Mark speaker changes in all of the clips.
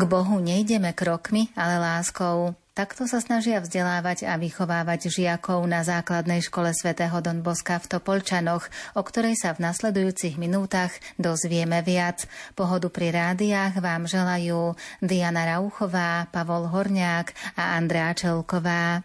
Speaker 1: K Bohu nejdeme krokmi, ale láskou. Takto sa snažia vzdelávať a vychovávať žiakov na základnej škole svätého Don Boska v Topolčanoch, o ktorej sa v nasledujúcich minútach dozvieme viac. Pohodu pri rádiách vám želajú Diana Rauchová, Pavol Horniák a Andrea Čelková.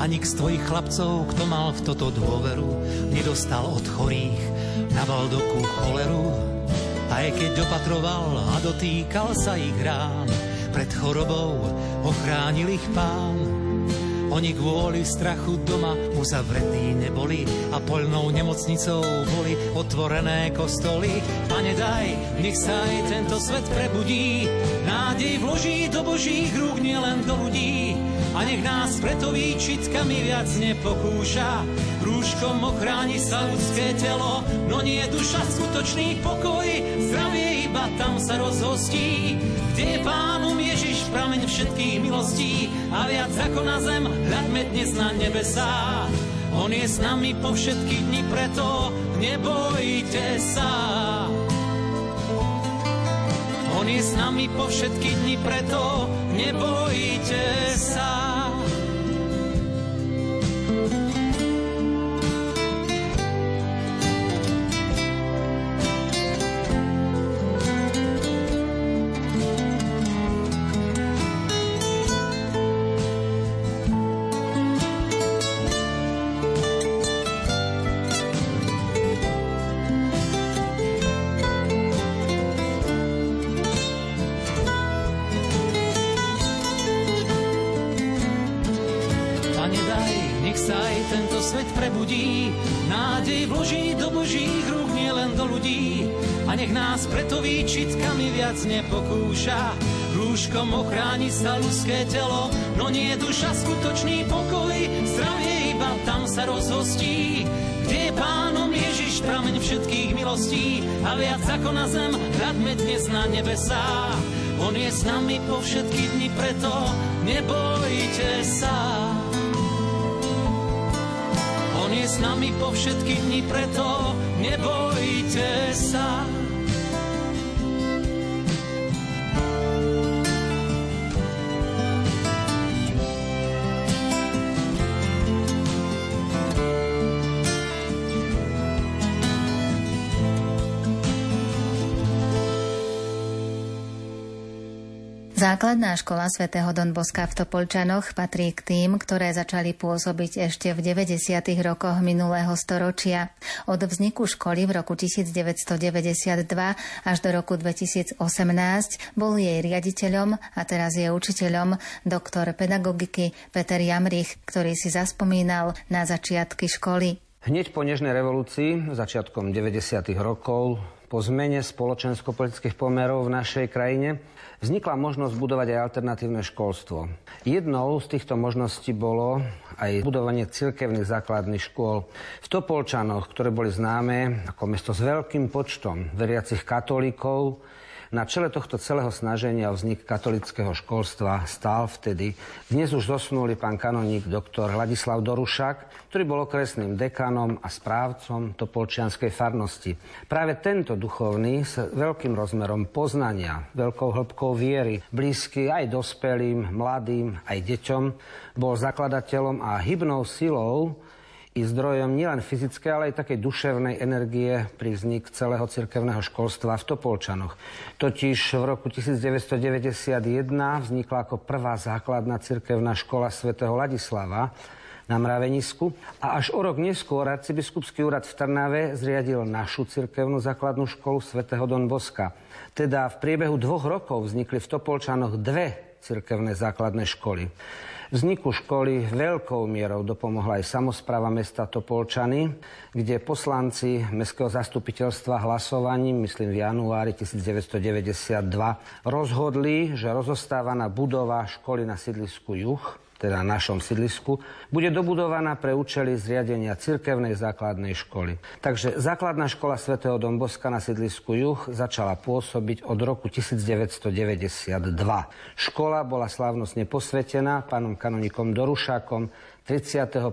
Speaker 2: A nik z tvojich chlapcov, kto mal v toto dôveru, nedostal od chorých na Valdoku choleru. Aj keď dopatroval a dotýkal sa ich rán, pred chorobou ochránil ich pán. Oni kvôli strachu doma uzavretí neboli a poľnou nemocnicou boli otvorené kostoly. Pane daj, nech sa aj tento svet prebudí, nádej vloží do božích rúk, nielen do ľudí. A nech nás preto výčitkami viac nepokúša, rúškom ochráni sa ľudské telo, no nie duša skutočný pokoj, zdravie iba tam sa rozhostí, kde je pánom Ježiš prameň všetkých milostí a viac ako na zem hľadme dnes na nebesá. On je s nami po všetky dni, preto nebojte sa. On je s nami po všetky dni, preto nebojte sa. Prebudí, nádej vloží do božích rúk, nielen do ľudí. A nech nás preto výčitkami viac nepokúša, rúškom ochráni sa ľudské telo, no nie duša skutočný pokoj, zdravie iba tam sa rozhostí. Kde je pánom Ježiš, prameň všetkých milostí a viac ako na zem, hľadme dnes na nebesá. On je s nami po všetky dni, preto nebojte sa. Nami po všetky dni, preto nebojte sa.
Speaker 1: Základná škola svätého Don v Topolčanoch patrí k tým, ktoré začali pôsobiť ešte v 90. rokoch minulého storočia. Od vzniku školy v roku 1992 až do roku 2018 bol jej riaditeľom a teraz je učiteľom doktor pedagogiky Peter Jamrich, ktorý si zaspomínal na začiatky školy.
Speaker 3: Hneď po Nežnej revolúcii, začiatkom 90. rokov, po zmene spoločensko-politických pomerov v našej krajine vznikla možnosť budovať aj alternatívne školstvo. Jednou z týchto možností bolo aj budovanie cirkevných základných škôl v Topolčanoch, ktoré boli známe ako mesto s veľkým počtom veriacich katolíkov, na čele tohto celého snaženia o vznik katolického školstva stál vtedy dnes už zosnulý pán kanoník doktor Hladislav Dorušák, ktorý bol okresným dekanom a správcom Topolčianskej farnosti. Práve tento duchovný s veľkým rozmerom poznania, veľkou hĺbkou viery, blízky aj dospelým, mladým, aj deťom, bol zakladateľom a hybnou silou i zdrojom nielen fyzické, ale aj takej duševnej energie pri vznik celého cirkevného školstva v Topolčanoch. Totiž v roku 1991 vznikla ako prvá základná cirkevná škola svätého Ladislava na Mravenisku a až o rok neskôr arcibiskupský úrad v Trnave zriadil našu cirkevnú základnú školu svätého Don Boska. Teda v priebehu dvoch rokov vznikli v Topolčanoch dve cirkevné základné školy. Vzniku školy veľkou mierou dopomohla aj samozpráva mesta Topolčany, kde poslanci Mestského zastupiteľstva hlasovaním, myslím v januári 1992, rozhodli, že rozostávaná budova školy na sídlisku Juh teda našom sídlisku, bude dobudovaná pre účely zriadenia cirkevnej základnej školy. Takže základná škola svätého Domboska na sídlisku Juh začala pôsobiť od roku 1992. Škola bola slávnostne posvetená pánom kanonikom Dorušákom 31.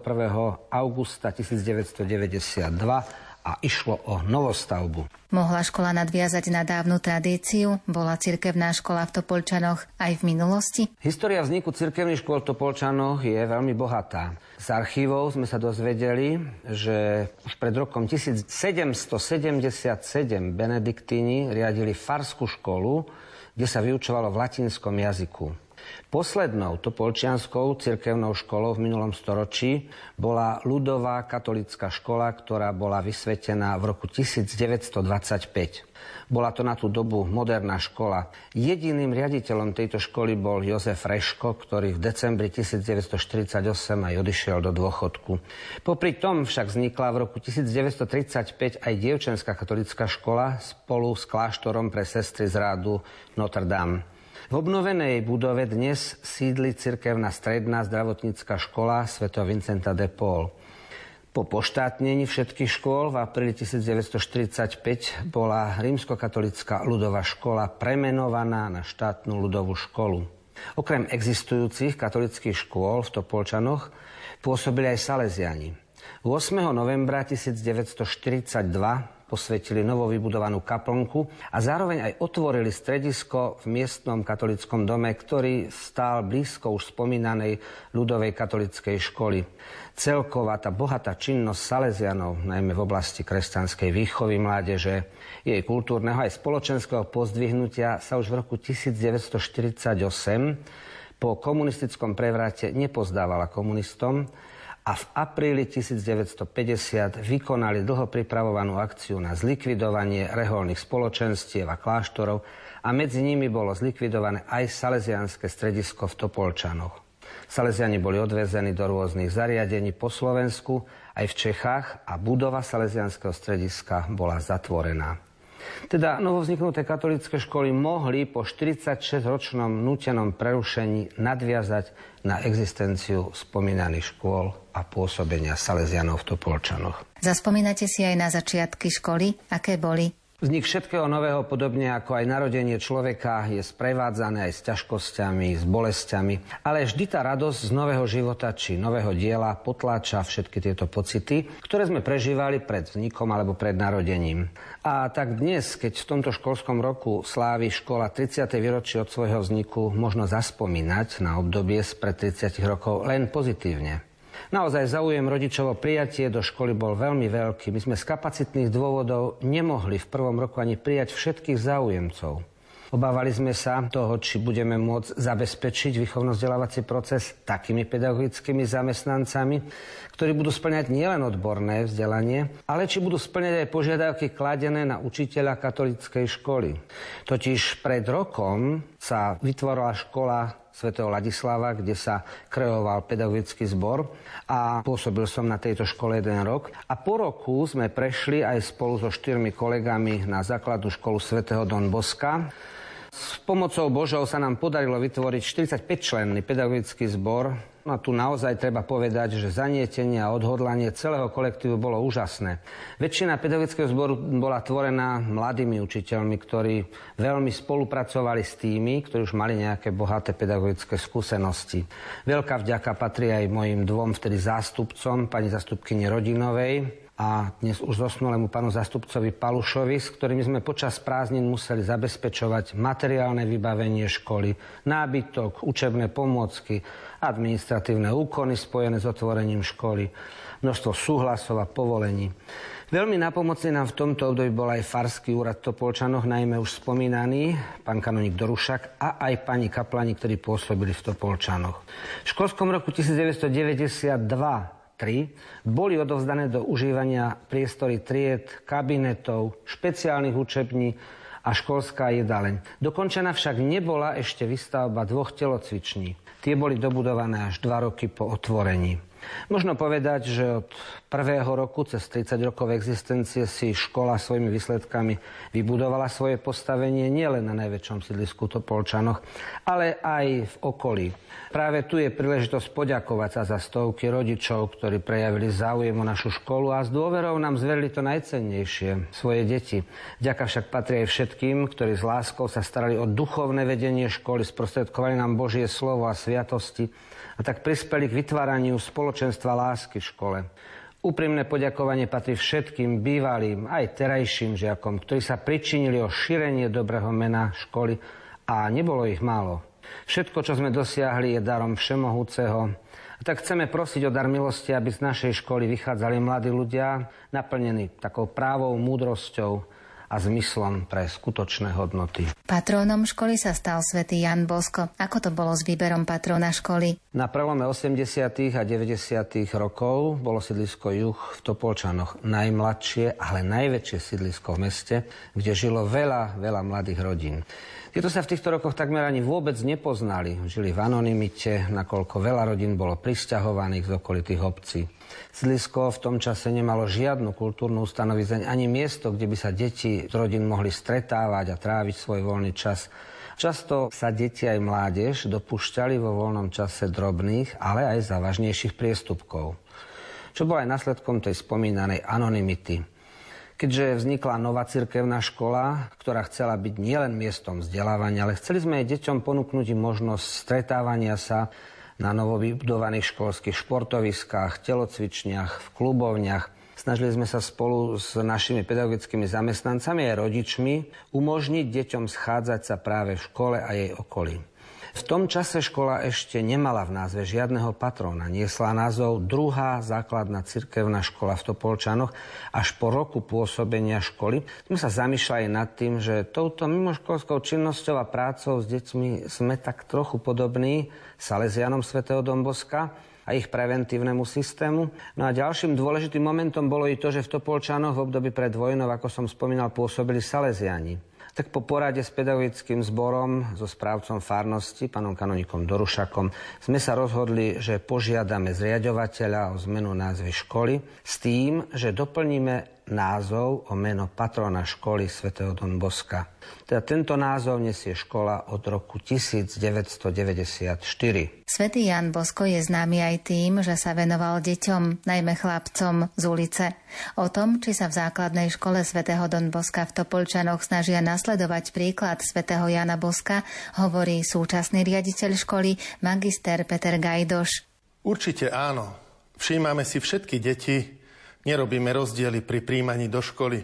Speaker 3: augusta 1992 a išlo o novostavbu.
Speaker 1: Mohla škola nadviazať na dávnu tradíciu? Bola cirkevná škola v Topolčanoch aj v minulosti?
Speaker 3: História vzniku cirkevných škôl v Topolčanoch je veľmi bohatá. Z archívov sme sa dozvedeli, že už pred rokom 1777 benediktíni riadili farskú školu, kde sa vyučovalo v latinskom jazyku. Poslednou topolčianskou cirkevnou školou v minulom storočí bola ľudová katolická škola, ktorá bola vysvetená v roku 1925. Bola to na tú dobu moderná škola. Jediným riaditeľom tejto školy bol Jozef Reško, ktorý v decembri 1948 aj odišiel do dôchodku. Popri tom však vznikla v roku 1935 aj dievčenská katolická škola spolu s kláštorom pre sestry z rádu Notre Dame. V obnovenej budove dnes sídli cirkevná stredná zdravotnícka škola Sv. Vincenta de Paul. Po poštátnení všetkých škôl v apríli 1945 bola rímskokatolická ľudová škola premenovaná na štátnu ľudovú školu. Okrem existujúcich katolických škôl v Topolčanoch pôsobili aj Salesiani. 8. novembra 1942 posvetili novovybudovanú kaplnku a zároveň aj otvorili stredisko v miestnom katolickom dome, ktorý stál blízko už spomínanej ľudovej katolickej školy. Celková tá bohatá činnosť Salesianov, najmä v oblasti kresťanskej výchovy mládeže, jej kultúrneho aj spoločenského pozdvihnutia sa už v roku 1948 po komunistickom prevrate nepozdávala komunistom, a v apríli 1950 vykonali dlho pripravovanú akciu na zlikvidovanie reholných spoločenstiev a kláštorov a medzi nimi bolo zlikvidované aj salesianské stredisko v Topolčanoch. Salesiani boli odvezení do rôznych zariadení po Slovensku aj v Čechách a budova salesianského strediska bola zatvorená. Teda novovzniknuté katolické školy mohli po 46-ročnom nutenom prerušení nadviazať na existenciu spomínaných škôl a pôsobenia Salesianov v Topolčanoch.
Speaker 1: Zaspomínate si aj na začiatky školy? Aké boli?
Speaker 3: Vznik všetkého nového, podobne ako aj narodenie človeka, je sprevádzané aj s ťažkosťami, s bolestiami, ale vždy tá radosť z nového života či nového diela potláča všetky tieto pocity, ktoré sme prežívali pred vznikom alebo pred narodením. A tak dnes, keď v tomto školskom roku slávi škola 30. výročie od svojho vzniku, možno zaspomínať na obdobie spred 30 rokov len pozitívne. Naozaj záujem rodičovo prijatie do školy bol veľmi veľký. My sme z kapacitných dôvodov nemohli v prvom roku ani prijať všetkých záujemcov. Obávali sme sa toho, či budeme môcť zabezpečiť výchovno-vzdelávací proces takými pedagogickými zamestnancami, ktorí budú splňať nielen odborné vzdelanie, ale či budú splňať aj požiadavky kladené na učiteľa katolíckej školy. Totiž pred rokom sa vytvorila škola svätého Ladislava, kde sa kreoval pedagogický zbor a pôsobil som na tejto škole jeden rok. A po roku sme prešli aj spolu so štyrmi kolegami na základnú školu svätého Don Boska. S pomocou Božou sa nám podarilo vytvoriť 45 členný pedagogický zbor, No tu naozaj treba povedať, že zanietenie a odhodlanie celého kolektívu bolo úžasné. Väčšina pedagogického zboru bola tvorená mladými učiteľmi, ktorí veľmi spolupracovali s tými, ktorí už mali nejaké bohaté pedagogické skúsenosti. Veľká vďaka patrí aj mojim dvom vtedy zástupcom, pani zastupkyne Rodinovej, a dnes už zosnulému panu zastupcovi Palušovi, s ktorými sme počas prázdnin museli zabezpečovať materiálne vybavenie školy, nábytok, učebné pomôcky, administratívne úkony spojené s otvorením školy, množstvo súhlasov a povolení. Veľmi napomocný nám v tomto období bol aj Farský úrad Topolčanoch, najmä už spomínaný pán kanonik Dorušak a aj pani kaplani, ktorí pôsobili v Topolčanoch. V školskom roku 1992 3 boli odovzdané do užívania priestory tried, kabinetov, špeciálnych učební a školská jedáleň. Dokončená však nebola ešte vystavba dvoch telocviční. Tie boli dobudované až dva roky po otvorení. Možno povedať, že od prvého roku cez 30 rokov existencie si škola svojimi výsledkami vybudovala svoje postavenie nielen na najväčšom sídlisku Topolčanoch, ale aj v okolí. Práve tu je príležitosť poďakovať sa za stovky rodičov, ktorí prejavili záujem o našu školu a s dôverou nám zverili to najcennejšie, svoje deti. Ďaká však patrí aj všetkým, ktorí s láskou sa starali o duchovné vedenie školy, sprostredkovali nám Božie slovo a sviatosti a tak prispeli k vytváraniu spoločenstva lásky v škole. Úprimné poďakovanie patrí všetkým bývalým, aj terajším žiakom, ktorí sa pričinili o šírenie dobrého mena školy a nebolo ich málo. Všetko, čo sme dosiahli, je darom všemohúceho. A tak chceme prosiť o dar milosti, aby z našej školy vychádzali mladí ľudia, naplnení takou právou múdrosťou, a zmyslom pre skutočné hodnoty.
Speaker 1: Patrónom školy sa stal svätý Jan Bosko. Ako to bolo s výberom patróna školy?
Speaker 3: Na prelome 80. a 90. rokov bolo sídlisko Juh v Topolčanoch najmladšie, ale najväčšie sídlisko v meste, kde žilo veľa, veľa mladých rodín. Tieto sa v týchto rokoch takmer ani vôbec nepoznali. Žili v anonimite, nakoľko veľa rodín bolo pristahovaných z okolitých obcí. Slisko v tom čase nemalo žiadnu kultúrnu ustanovizeň ani miesto, kde by sa deti z rodín mohli stretávať a tráviť svoj voľný čas. Často sa deti aj mládež dopúšťali vo voľnom čase drobných, ale aj závažnejších priestupkov. Čo bolo aj následkom tej spomínanej anonymity. Keďže vznikla nová cirkevná škola, ktorá chcela byť nielen miestom vzdelávania, ale chceli sme aj deťom ponúknuť možnosť stretávania sa na novo vybudovaných školských športoviskách, telocvičniach, v klubovniach. Snažili sme sa spolu s našimi pedagogickými zamestnancami a rodičmi umožniť deťom schádzať sa práve v škole a jej okolí. V tom čase škola ešte nemala v názve žiadneho patróna. Niesla názov druhá základná cirkevná škola v Topolčanoch. Až po roku pôsobenia školy sme sa zamýšľali nad tým, že touto mimoškolskou činnosťou a prácou s deťmi sme tak trochu podobní Salesianom svätého Domboska a ich preventívnemu systému. No a ďalším dôležitým momentom bolo i to, že v Topolčanoch v období pred vojnou, ako som spomínal, pôsobili Salesiani tak po porade s pedagogickým zborom, so správcom farnosti, pánom kanonikom Dorušakom, sme sa rozhodli, že požiadame zriadovateľa o zmenu názvy školy s tým, že doplníme názov o meno patrona školy svätého Don Boska. Teda tento názov nesie škola od roku 1994.
Speaker 1: Svetý Jan Bosko je známy aj tým, že sa venoval deťom, najmä chlapcom z ulice. O tom, či sa v základnej škole svätého Don Boska v Topolčanoch snažia nasledovať príklad svätého Jana Boska, hovorí súčasný riaditeľ školy, magister Peter Gajdoš.
Speaker 4: Určite áno. Všímame si všetky deti, Nerobíme rozdiely pri príjmaní do školy.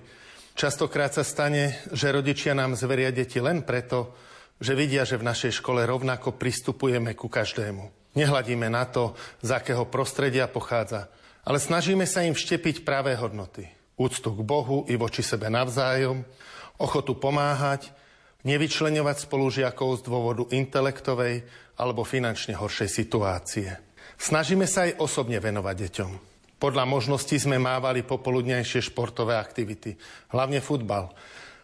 Speaker 4: Častokrát sa stane, že rodičia nám zveria deti len preto, že vidia, že v našej škole rovnako pristupujeme ku každému. Nehľadíme na to, z akého prostredia pochádza, ale snažíme sa im vštepiť práve hodnoty. Úctu k Bohu i voči sebe navzájom, ochotu pomáhať, nevyčleňovať spolužiakov z dôvodu intelektovej alebo finančne horšej situácie. Snažíme sa aj osobne venovať deťom. Podľa možností sme mávali popoludnejšie športové aktivity, hlavne futbal,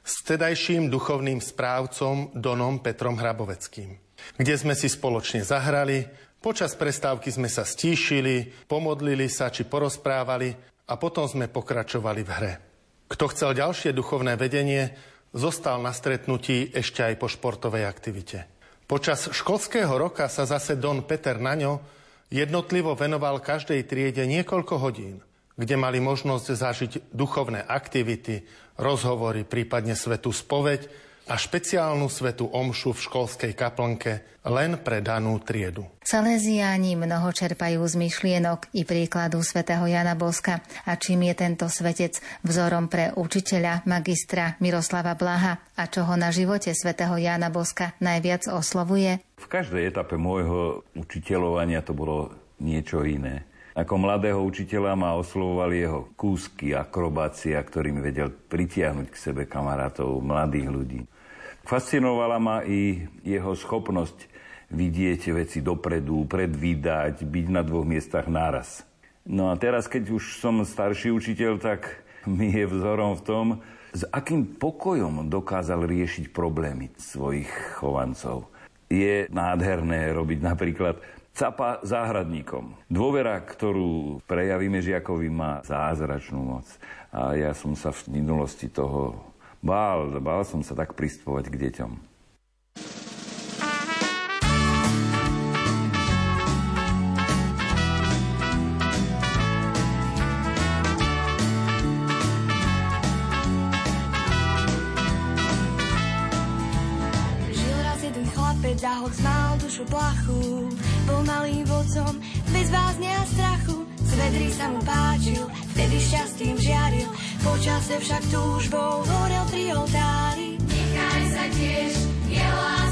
Speaker 4: s tedajším duchovným správcom Donom Petrom Hraboveckým. kde sme si spoločne zahrali, počas prestávky sme sa stíšili, pomodlili sa či porozprávali a potom sme pokračovali v hre. Kto chcel ďalšie duchovné vedenie, zostal na stretnutí ešte aj po športovej aktivite. Počas školského roka sa zase Don Peter Naňo jednotlivo venoval každej triede niekoľko hodín, kde mali možnosť zažiť duchovné aktivity, rozhovory, prípadne svetú spoveď a špeciálnu svetú omšu v školskej kaplnke len pre danú triedu.
Speaker 1: Salesiáni mnoho čerpajú z myšlienok i príkladu svätého Jana Boska. A čím je tento svetec vzorom pre učiteľa, magistra Miroslava Blaha a čo ho na živote svätého Jana Boska najviac oslovuje?
Speaker 5: V každej etape môjho učiteľovania to bolo niečo iné. Ako mladého učiteľa ma oslovovali jeho kúsky, akrobácia, ktorými vedel pritiahnuť k sebe kamarátov, mladých ľudí. Fascinovala ma i jeho schopnosť vidieť veci dopredu, predvídať, byť na dvoch miestach naraz. No a teraz, keď už som starší učiteľ, tak mi je vzorom v tom, s akým pokojom dokázal riešiť problémy svojich chovancov. Je nádherné robiť napríklad capa záhradníkom. Dôvera, ktorú prejavíme žiakovi, má zázračnú moc. A ja som sa v minulosti toho Bál, bál som sa tak pristupovať k deťom.
Speaker 6: a hoď mal dušu plachu, bol malým vodcom, bez vázne a strachu. Svedri sa mu páčil, vtedy šťastím žiaril, počase však túžbou horel pri oltári.
Speaker 7: Nechaj sa tiež, je lásko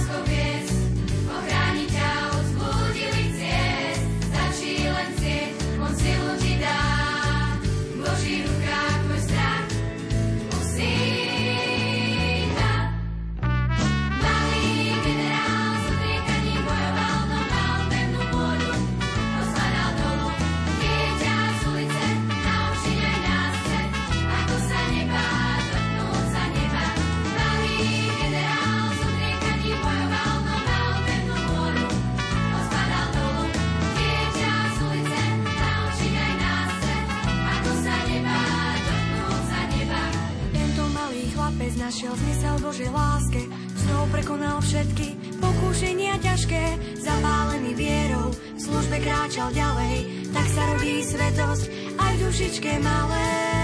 Speaker 6: našiel zmysel Božej láske, snou prekonal všetky pokúšenia ťažké, zapálený vierou, v službe kráčal ďalej, tak sa rodí svetosť aj v dušičke malej.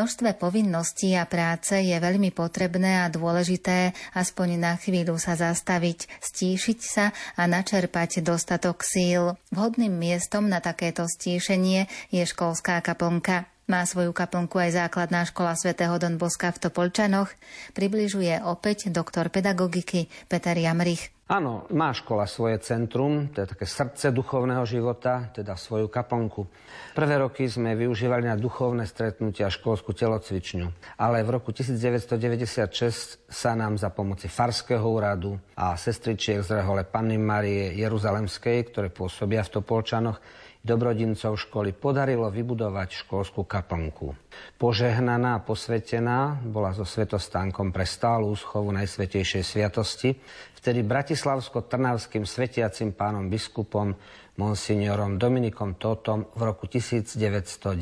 Speaker 1: Množstve povinností a práce je veľmi potrebné a dôležité aspoň na chvíľu sa zastaviť, stíšiť sa a načerpať dostatok síl. Vhodným miestom na takéto stíšenie je školská kaplnka. Má svoju kaplnku aj základná škola svätého Don Boska v Topolčanoch. Približuje opäť doktor pedagogiky Peter Jamrich.
Speaker 3: Áno, má škola svoje centrum, to je také srdce duchovného života, teda svoju kaplnku. Prvé roky sme využívali na duchovné stretnutia školskú telocvičňu, ale v roku 1996 sa nám za pomoci Farského úradu a sestričiek z Rehole Panny Marie Jeruzalemskej, ktoré pôsobia v Topolčanoch, dobrodincov školy podarilo vybudovať školskú kaplnku. Požehnaná a posvetená bola so svetostánkom pre stálu úschovu Najsvetejšej sviatosti, vtedy bratislavsko-trnavským svetiacim pánom biskupom monsignorom Dominikom Totom v roku 1997.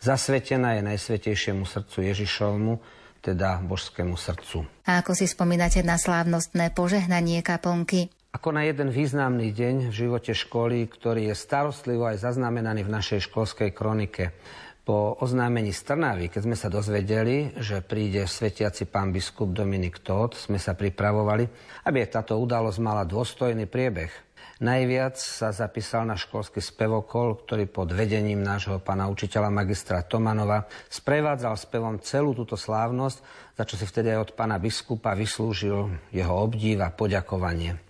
Speaker 3: Zasvetená je Najsvetejšiemu srdcu Ježišovmu, teda božskému srdcu.
Speaker 1: A ako si spomínate na slávnostné požehnanie kaplnky?
Speaker 3: Ako na jeden významný deň v živote školy, ktorý je starostlivo aj zaznamenaný v našej školskej kronike. Po oznámení z Trnavy, keď sme sa dozvedeli, že príde svetiaci pán biskup Dominik Tóth, sme sa pripravovali, aby táto udalosť mala dôstojný priebeh. Najviac sa zapísal na školský spevokol, ktorý pod vedením nášho pána učiteľa magistra Tomanova sprevádzal spevom celú túto slávnosť, za čo si vtedy aj od pána biskupa vyslúžil jeho obdiv a poďakovanie.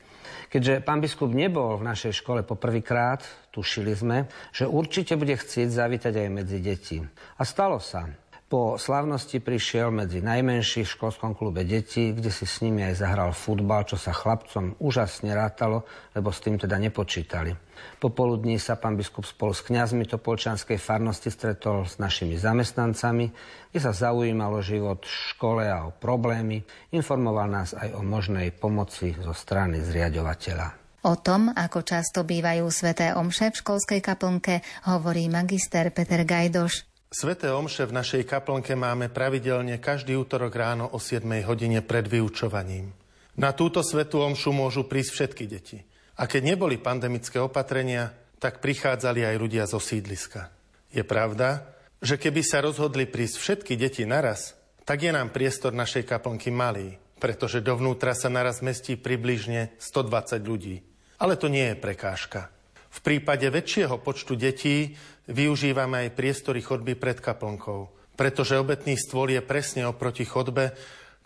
Speaker 3: Keďže pán biskup nebol v našej škole poprvýkrát, tušili sme, že určite bude chcieť zavítať aj medzi deti. A stalo sa. Po slavnosti prišiel medzi najmenších v školskom klube detí, kde si s nimi aj zahral futbal, čo sa chlapcom úžasne rátalo, lebo s tým teda nepočítali. Popoludní sa pán biskup spolu s kňazmi Topolčanskej farnosti stretol s našimi zamestnancami, kde sa zaujímalo život v škole a o problémy, informoval nás aj o možnej pomoci zo strany zriadovateľa.
Speaker 1: O tom, ako často bývajú sveté omše v školskej kaplnke, hovorí magister Peter Gajdoš.
Speaker 4: Sveté omše v našej kaplnke máme pravidelne každý útorok ráno o 7 hodine pred vyučovaním. Na túto svetú omšu môžu prísť všetky deti. A keď neboli pandemické opatrenia, tak prichádzali aj ľudia zo sídliska. Je pravda, že keby sa rozhodli prísť všetky deti naraz, tak je nám priestor našej kaplnky malý, pretože dovnútra sa naraz mestí približne 120 ľudí. Ale to nie je prekážka. V prípade väčšieho počtu detí využívame aj priestory chodby pred kaplnkou, pretože obetný stôl je presne oproti chodbe,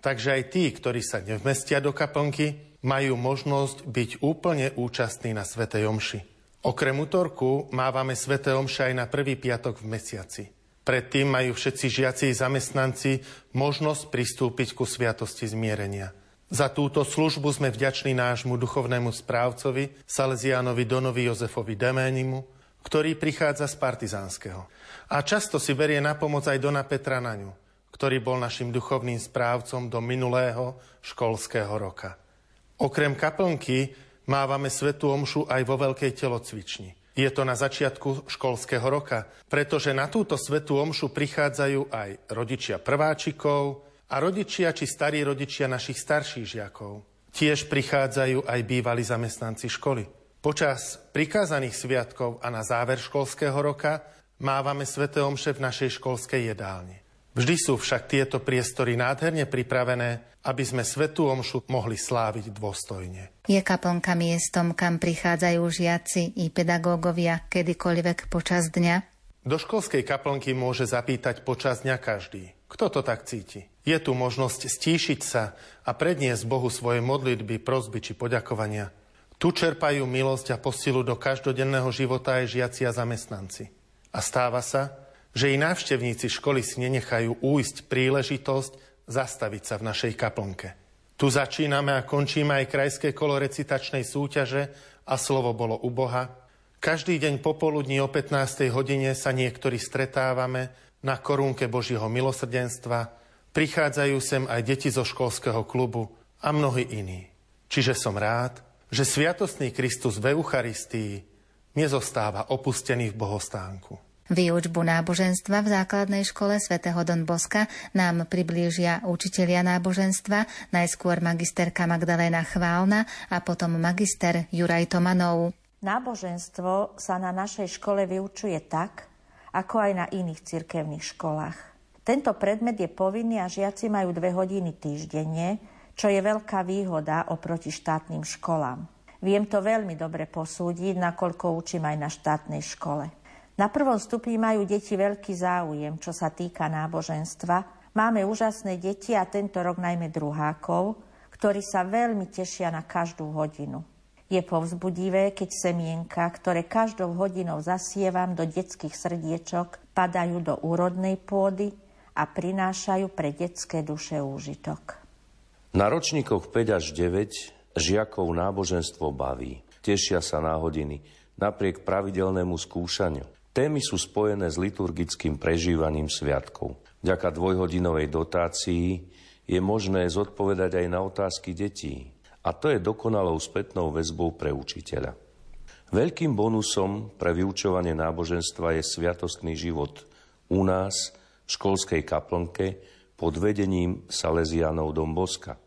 Speaker 4: takže aj tí, ktorí sa nevmestia do kaplnky, majú možnosť byť úplne účastní na Svetej Omši. Okrem útorku mávame Sveté Omše aj na prvý piatok v mesiaci. Predtým majú všetci žiaci i zamestnanci možnosť pristúpiť ku sviatosti zmierenia – za túto službu sme vďační nášmu duchovnému správcovi, Salesiánovi Donovi Jozefovi Deménimu, ktorý prichádza z Partizánskeho. A často si berie na pomoc aj Dona Petra Naňu, ktorý bol našim duchovným správcom do minulého školského roka. Okrem kaplnky mávame svetú omšu aj vo veľkej telocvični. Je to na začiatku školského roka, pretože na túto svetú omšu prichádzajú aj rodičia prváčikov, a rodičia či starí rodičia našich starších žiakov. Tiež prichádzajú aj bývalí zamestnanci školy. Počas prikázaných sviatkov a na záver školského roka mávame Svete Omše v našej školskej jedálni. Vždy sú však tieto priestory nádherne pripravené, aby sme Svetú Omšu mohli sláviť dôstojne.
Speaker 1: Je kaplnka miestom, kam prichádzajú žiaci i pedagógovia kedykoľvek počas dňa?
Speaker 4: Do školskej kaplnky môže zapýtať počas dňa každý. Kto to tak cíti? Je tu možnosť stíšiť sa a predniesť Bohu svoje modlitby, prozby či poďakovania. Tu čerpajú milosť a posilu do každodenného života aj žiaci a zamestnanci. A stáva sa, že i návštevníci školy si nenechajú újsť príležitosť zastaviť sa v našej kaplnke. Tu začíname a končíme aj krajské kolo recitačnej súťaže a slovo bolo u Boha. Každý deň popoludní o 15. hodine sa niektorí stretávame na korunke Božieho milosrdenstva, prichádzajú sem aj deti zo školského klubu a mnohí iní. Čiže som rád, že sviatostný Kristus v Eucharistii nezostáva opustený v bohostánku.
Speaker 1: Výučbu náboženstva v základnej škole svätého Don Boska nám priblížia učitelia náboženstva, najskôr magisterka Magdalena Chválna a potom magister Juraj Tomanov.
Speaker 8: Náboženstvo sa na našej škole vyučuje tak, ako aj na iných cirkevných školách. Tento predmet je povinný a žiaci majú dve hodiny týždenne, čo je veľká výhoda oproti štátnym školám. Viem to veľmi dobre posúdiť, nakoľko učím aj na štátnej škole. Na prvom stupni majú deti veľký záujem, čo sa týka náboženstva. Máme úžasné deti a tento rok najmä druhákov, ktorí sa veľmi tešia na každú hodinu. Je povzbudivé, keď semienka, ktoré každou hodinou zasievam do detských srdiečok, padajú do úrodnej pôdy a prinášajú pre detské duše úžitok.
Speaker 9: Na ročníkoch 5 až 9 žiakov náboženstvo baví. Tešia sa na hodiny napriek pravidelnému skúšaniu. Témy sú spojené s liturgickým prežívaním sviatkov. Vďaka dvojhodinovej dotácii je možné zodpovedať aj na otázky detí. A to je dokonalou spätnou väzbou pre učiteľa. Veľkým bonusom pre vyučovanie náboženstva je sviatostný život u nás v školskej kaplnke pod vedením Salesianov Domboska.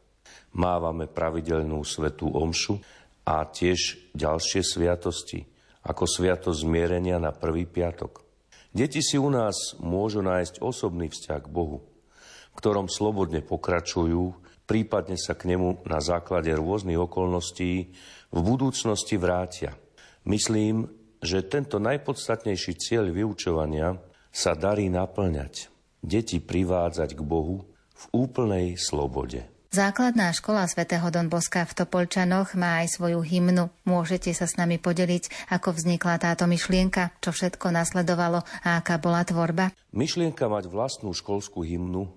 Speaker 9: Mávame pravidelnú svetú omšu a tiež ďalšie sviatosti – ako sviatosť zmierenia na prvý piatok. Deti si u nás môžu nájsť osobný vzťah k Bohu, v ktorom slobodne pokračujú, prípadne sa k nemu na základe rôznych okolností v budúcnosti vrátia. Myslím, že tento najpodstatnejší cieľ vyučovania sa darí naplňať. Deti privádzať k Bohu v úplnej slobode.
Speaker 10: Základná škola svätého Don Boska v Topolčanoch má aj svoju hymnu. Môžete sa s nami podeliť, ako vznikla táto myšlienka, čo všetko nasledovalo a aká bola tvorba?
Speaker 9: Myšlienka mať vlastnú školskú hymnu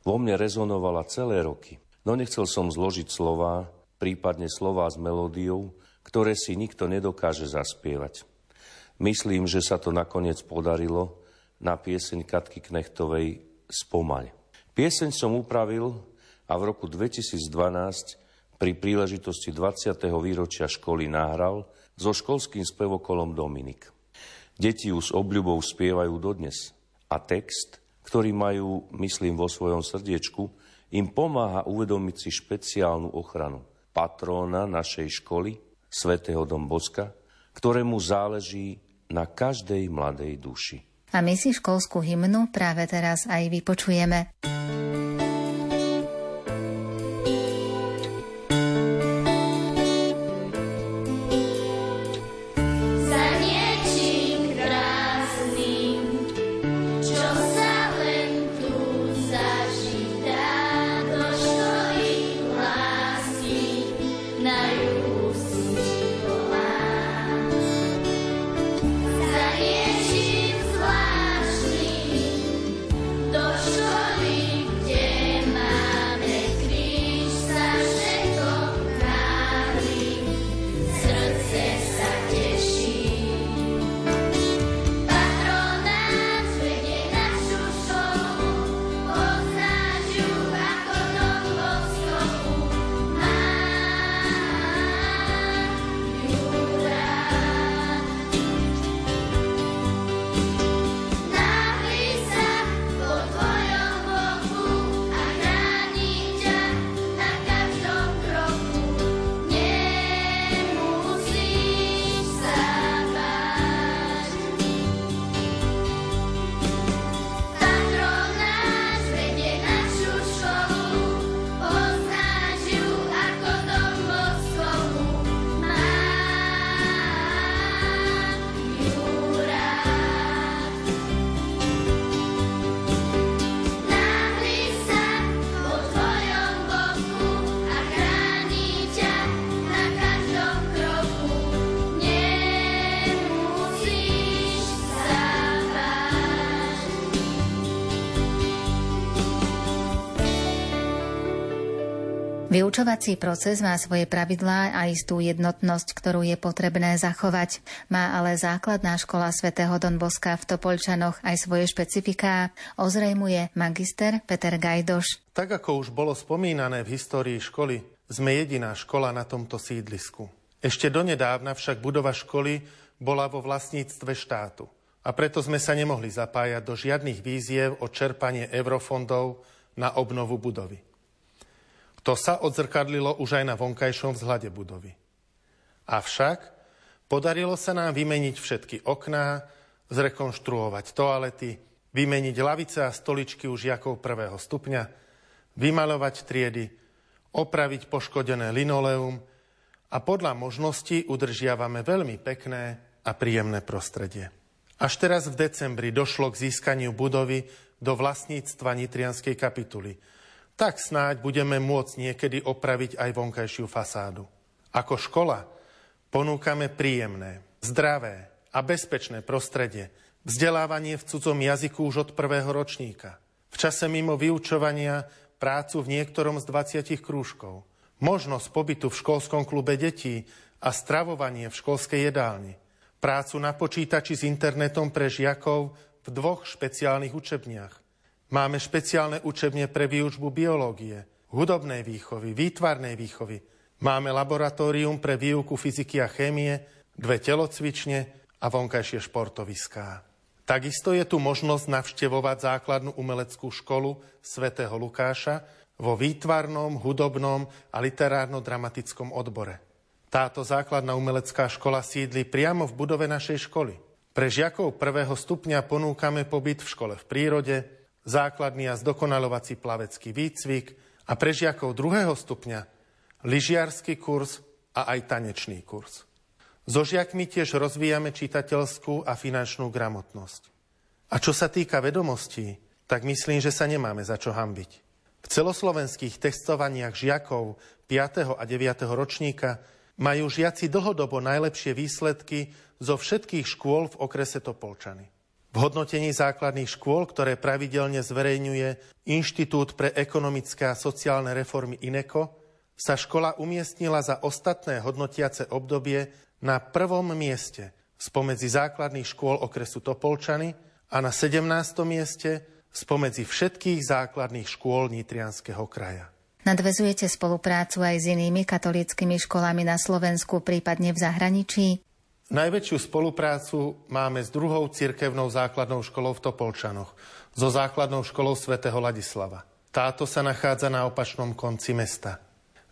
Speaker 9: vo mne rezonovala celé roky. No nechcel som zložiť slova, prípadne slova s melódiou, ktoré si nikto nedokáže zaspievať. Myslím, že sa to nakoniec podarilo na pieseň Katky Knechtovej Spomaň. Pieseň som upravil a v roku 2012 pri príležitosti 20. výročia školy nahral so školským spevokolom Dominik. Deti ju s obľubou spievajú dodnes a text, ktorý majú, myslím, vo svojom srdiečku, im pomáha uvedomiť si špeciálnu ochranu patróna našej školy, svätého Domboska, ktorému záleží na každej mladej duši.
Speaker 10: A my si školskú hymnu práve teraz aj vypočujeme. Vyučovací proces má svoje pravidlá a istú jednotnosť, ktorú je potrebné zachovať. Má ale základná škola svätého Don v Topolčanoch aj svoje špecifiká, ozrejmuje magister Peter Gajdoš.
Speaker 4: Tak ako už bolo spomínané v histórii školy, sme jediná škola na tomto sídlisku. Ešte donedávna však budova školy bola vo vlastníctve štátu. A preto sme sa nemohli zapájať do žiadnych víziev o čerpanie eurofondov na obnovu budovy. To sa odzrkadlilo už aj na vonkajšom vzhľade budovy. Avšak podarilo sa nám vymeniť všetky okná, zrekonštruovať toalety, vymeniť lavice a stoličky u žiakov prvého stupňa, vymalovať triedy, opraviť poškodené linoleum a podľa možností udržiavame veľmi pekné a príjemné prostredie. Až teraz v decembri došlo k získaniu budovy do vlastníctva Nitrianskej kapituly – tak snáď budeme môcť niekedy opraviť aj vonkajšiu fasádu. Ako škola ponúkame príjemné, zdravé a bezpečné prostredie, vzdelávanie v cudzom jazyku už od prvého ročníka, v čase mimo vyučovania prácu v niektorom z 20 krúžkov, možnosť pobytu v školskom klube detí a stravovanie v školskej jedálni, prácu na počítači s internetom pre žiakov v dvoch špeciálnych učebniach. Máme špeciálne učebne pre výučbu biológie, hudobnej výchovy, výtvarnej výchovy. Máme laboratórium pre výuku fyziky a chémie, dve telocvične a vonkajšie športoviská. Takisto je tu možnosť navštevovať základnú umeleckú školu svätého Lukáša vo výtvarnom, hudobnom a literárno-dramatickom odbore. Táto základná umelecká škola sídli priamo v budove našej školy. Pre žiakov prvého stupňa ponúkame pobyt v škole v prírode, základný a zdokonalovací plavecký výcvik a pre žiakov druhého stupňa lyžiarský kurz a aj tanečný kurz. So žiakmi tiež rozvíjame čitateľskú a finančnú gramotnosť. A čo sa týka vedomostí, tak myslím, že sa nemáme za čo hambiť. V celoslovenských testovaniach žiakov 5. a 9. ročníka majú žiaci dlhodobo najlepšie výsledky zo všetkých škôl v okrese Topolčany. V hodnotení základných škôl, ktoré pravidelne zverejňuje Inštitút pre ekonomické a sociálne reformy INECO, sa škola umiestnila za ostatné hodnotiace obdobie na prvom mieste spomedzi základných škôl okresu Topolčany a na 17. mieste spomedzi všetkých základných škôl Nitrianského kraja.
Speaker 1: Nadvezujete spoluprácu aj s inými katolíckými školami na Slovensku, prípadne v zahraničí?
Speaker 4: Najväčšiu spoluprácu máme s druhou cirkevnou základnou školou v Topolčanoch, so základnou školou svätého Ladislava. Táto sa nachádza na opačnom konci mesta.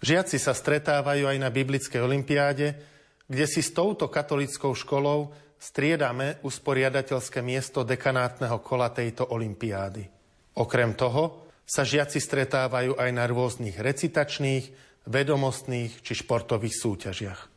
Speaker 4: Žiaci sa stretávajú aj na Biblickej olimpiáde, kde si s touto katolickou školou striedame usporiadateľské miesto dekanátneho kola tejto olimpiády. Okrem toho sa žiaci stretávajú aj na rôznych recitačných, vedomostných či športových súťažiach.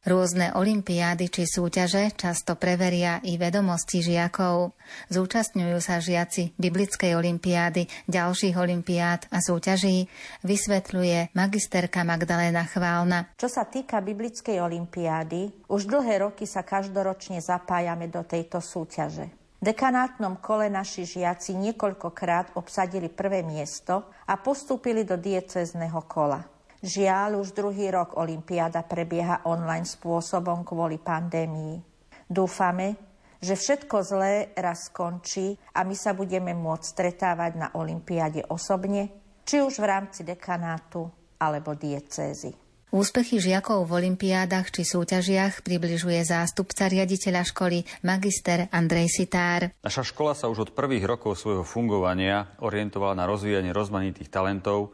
Speaker 1: Rôzne olimpiády či súťaže často preveria i vedomosti žiakov. Zúčastňujú sa žiaci biblickej olimpiády, ďalších olimpiád a súťaží, vysvetľuje magisterka Magdalena Chválna.
Speaker 8: Čo sa týka biblickej olimpiády, už dlhé roky sa každoročne zapájame do tejto súťaže dekanátnom kole naši žiaci niekoľkokrát obsadili prvé miesto a postúpili do diecezného kola. Žiaľ, už druhý rok Olympiáda prebieha online spôsobom kvôli pandémii. Dúfame, že všetko zlé raz skončí a my sa budeme môcť stretávať na Olympiáde osobne, či už v rámci dekanátu alebo diecézy.
Speaker 1: Úspechy žiakov v olimpiádach či súťažiach približuje zástupca riaditeľa školy magister Andrej Sitár.
Speaker 2: Naša škola sa už od prvých rokov svojho fungovania orientovala na rozvíjanie rozmanitých talentov,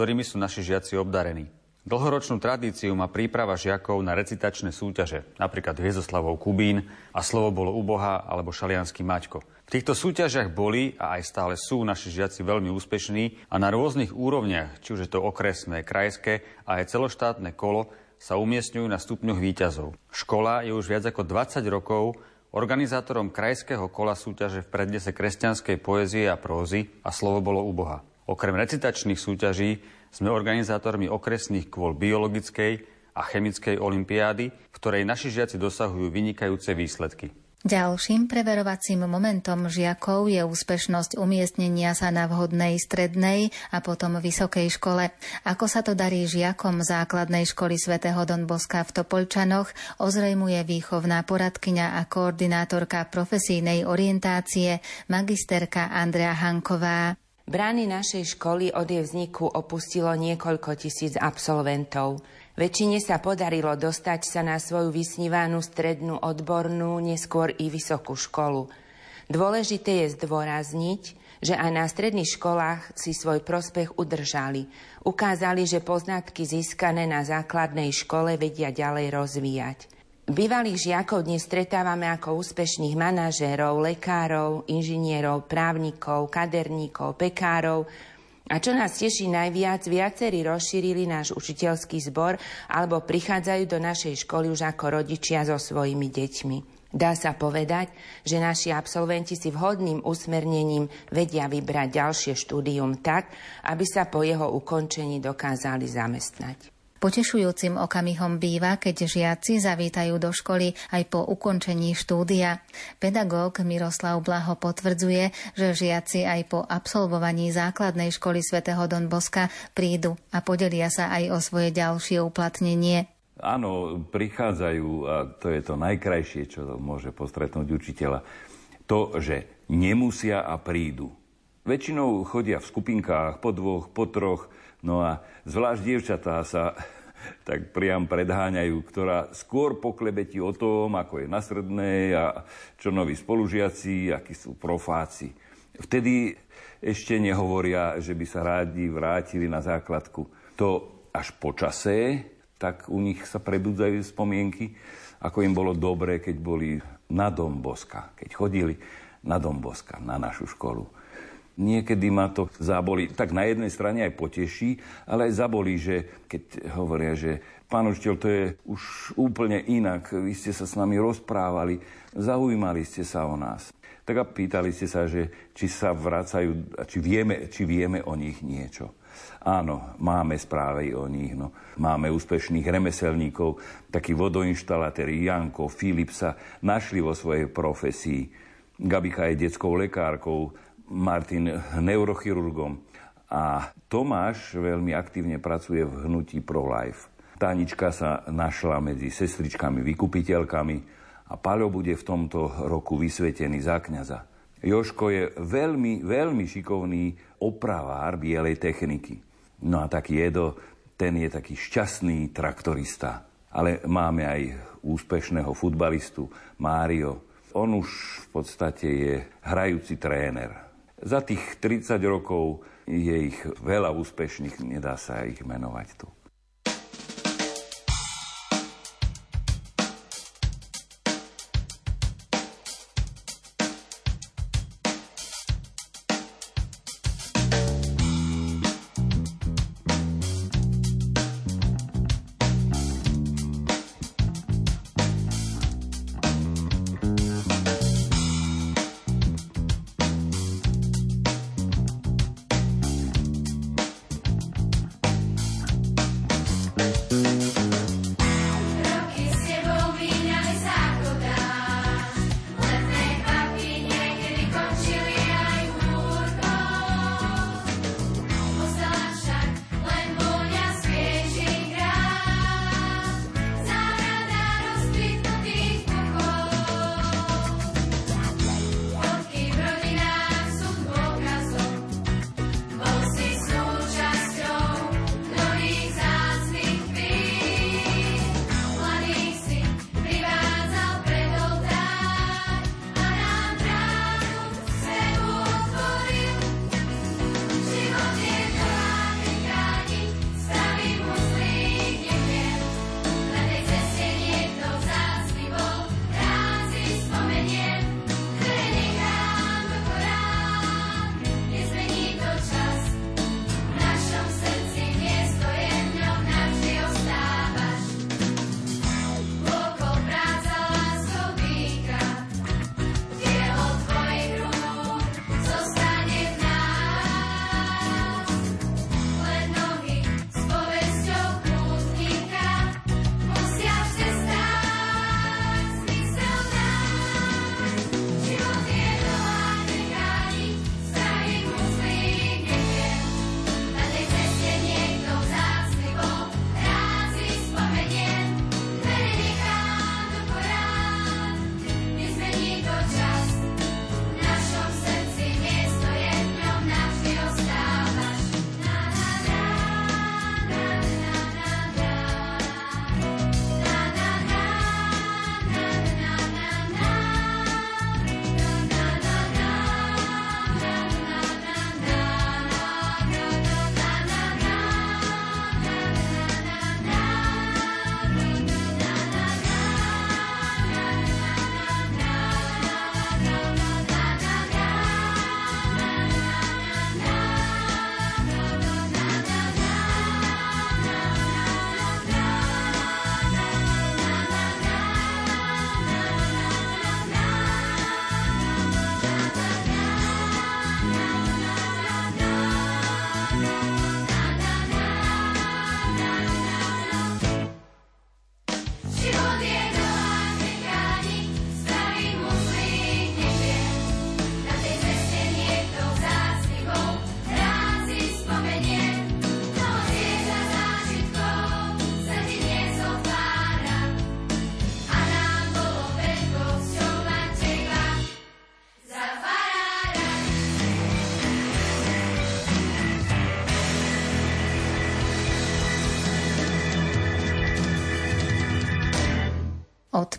Speaker 2: ktorými sú naši žiaci obdarení. Dlhoročnú tradíciu má príprava žiakov na recitačné súťaže, napríklad Hviezoslavov Kubín a Slovo bolo u Boha alebo Šalianský Maťko. V týchto súťažiach boli a aj stále sú naši žiaci veľmi úspešní a na rôznych úrovniach, či už je to okresné, krajské a aj celoštátne kolo, sa umiestňujú na stupňoch výťazov. Škola je už viac ako 20 rokov organizátorom krajského kola súťaže v prednese kresťanskej poezie a prózy a slovo bolo u. Okrem recitačných súťaží sme organizátormi okresných kôl biologickej a chemickej olimpiády, v ktorej naši žiaci dosahujú vynikajúce výsledky.
Speaker 1: Ďalším preverovacím momentom žiakov je úspešnosť umiestnenia sa na vhodnej strednej a potom vysokej škole. Ako sa to darí žiakom základnej školy svätého Don Boska v Topolčanoch, ozrejmuje výchovná poradkyňa a koordinátorka profesijnej orientácie magisterka Andrea Hanková.
Speaker 11: Brány našej školy od jej vzniku opustilo niekoľko tisíc absolventov. Väčšine sa podarilo dostať sa na svoju vysnívanú strednú odbornú, neskôr i vysokú školu. Dôležité je zdôrazniť, že aj na stredných školách si svoj prospech udržali. Ukázali, že poznatky získané na základnej škole vedia ďalej rozvíjať. Bývalých žiakov dnes stretávame ako úspešných manažérov, lekárov, inžinierov, právnikov, kaderníkov, pekárov, a čo nás teší najviac, viacerí rozšírili náš učiteľský zbor alebo prichádzajú do našej školy už ako rodičia so svojimi deťmi. Dá sa povedať, že naši absolventi si vhodným usmernením vedia vybrať ďalšie štúdium tak, aby sa po jeho ukončení dokázali zamestnať.
Speaker 1: Potešujúcim okamihom býva, keď žiaci zavítajú do školy aj po ukončení štúdia. Pedagóg Miroslav Blaho potvrdzuje, že žiaci aj po absolvovaní základnej školy svätého Don Boska prídu a podelia sa aj o svoje ďalšie uplatnenie.
Speaker 5: Áno, prichádzajú, a to je to najkrajšie, čo môže postretnúť učiteľa, to, že nemusia a prídu. Väčšinou chodia v skupinkách, po dvoch, po troch, no a zvlášť dievčatá sa tak priam predháňajú, ktorá skôr poklebetí o tom, ako je na srednej a čo noví spolužiaci, akí sú profáci. Vtedy ešte nehovoria, že by sa rádi vrátili na základku. To až po čase tak u nich sa prebudzajú spomienky, ako im bolo dobre, keď boli na Domboska, keď chodili na Domboska, na našu školu. Niekedy ma to zaboli, tak na jednej strane aj poteší, ale aj zabolí, že keď hovoria, že pán učiteľ, to je už úplne inak, vy ste sa s nami rozprávali, zaujímali ste sa o nás. Tak a pýtali ste sa, že či sa vracajú, či vieme, či vieme o nich niečo. Áno, máme správy o nich. No. Máme úspešných remeselníkov, takí vodoinštalatéri Janko, Filip sa našli vo svojej profesii. Gabika je detskou lekárkou, Martin neurochirurgom. A Tomáš veľmi aktívne pracuje v hnutí ProLife. Tánička sa našla medzi sestričkami vykupiteľkami a Paľo bude v tomto roku vysvetený za kniaza. Joško je veľmi, veľmi šikovný opravár bielej techniky. No a taký Edo, ten je taký šťastný traktorista. Ale máme aj úspešného futbalistu Mário. On už v podstate je hrajúci tréner. Za tých 30 rokov je ich veľa úspešných, nedá sa ich menovať tu.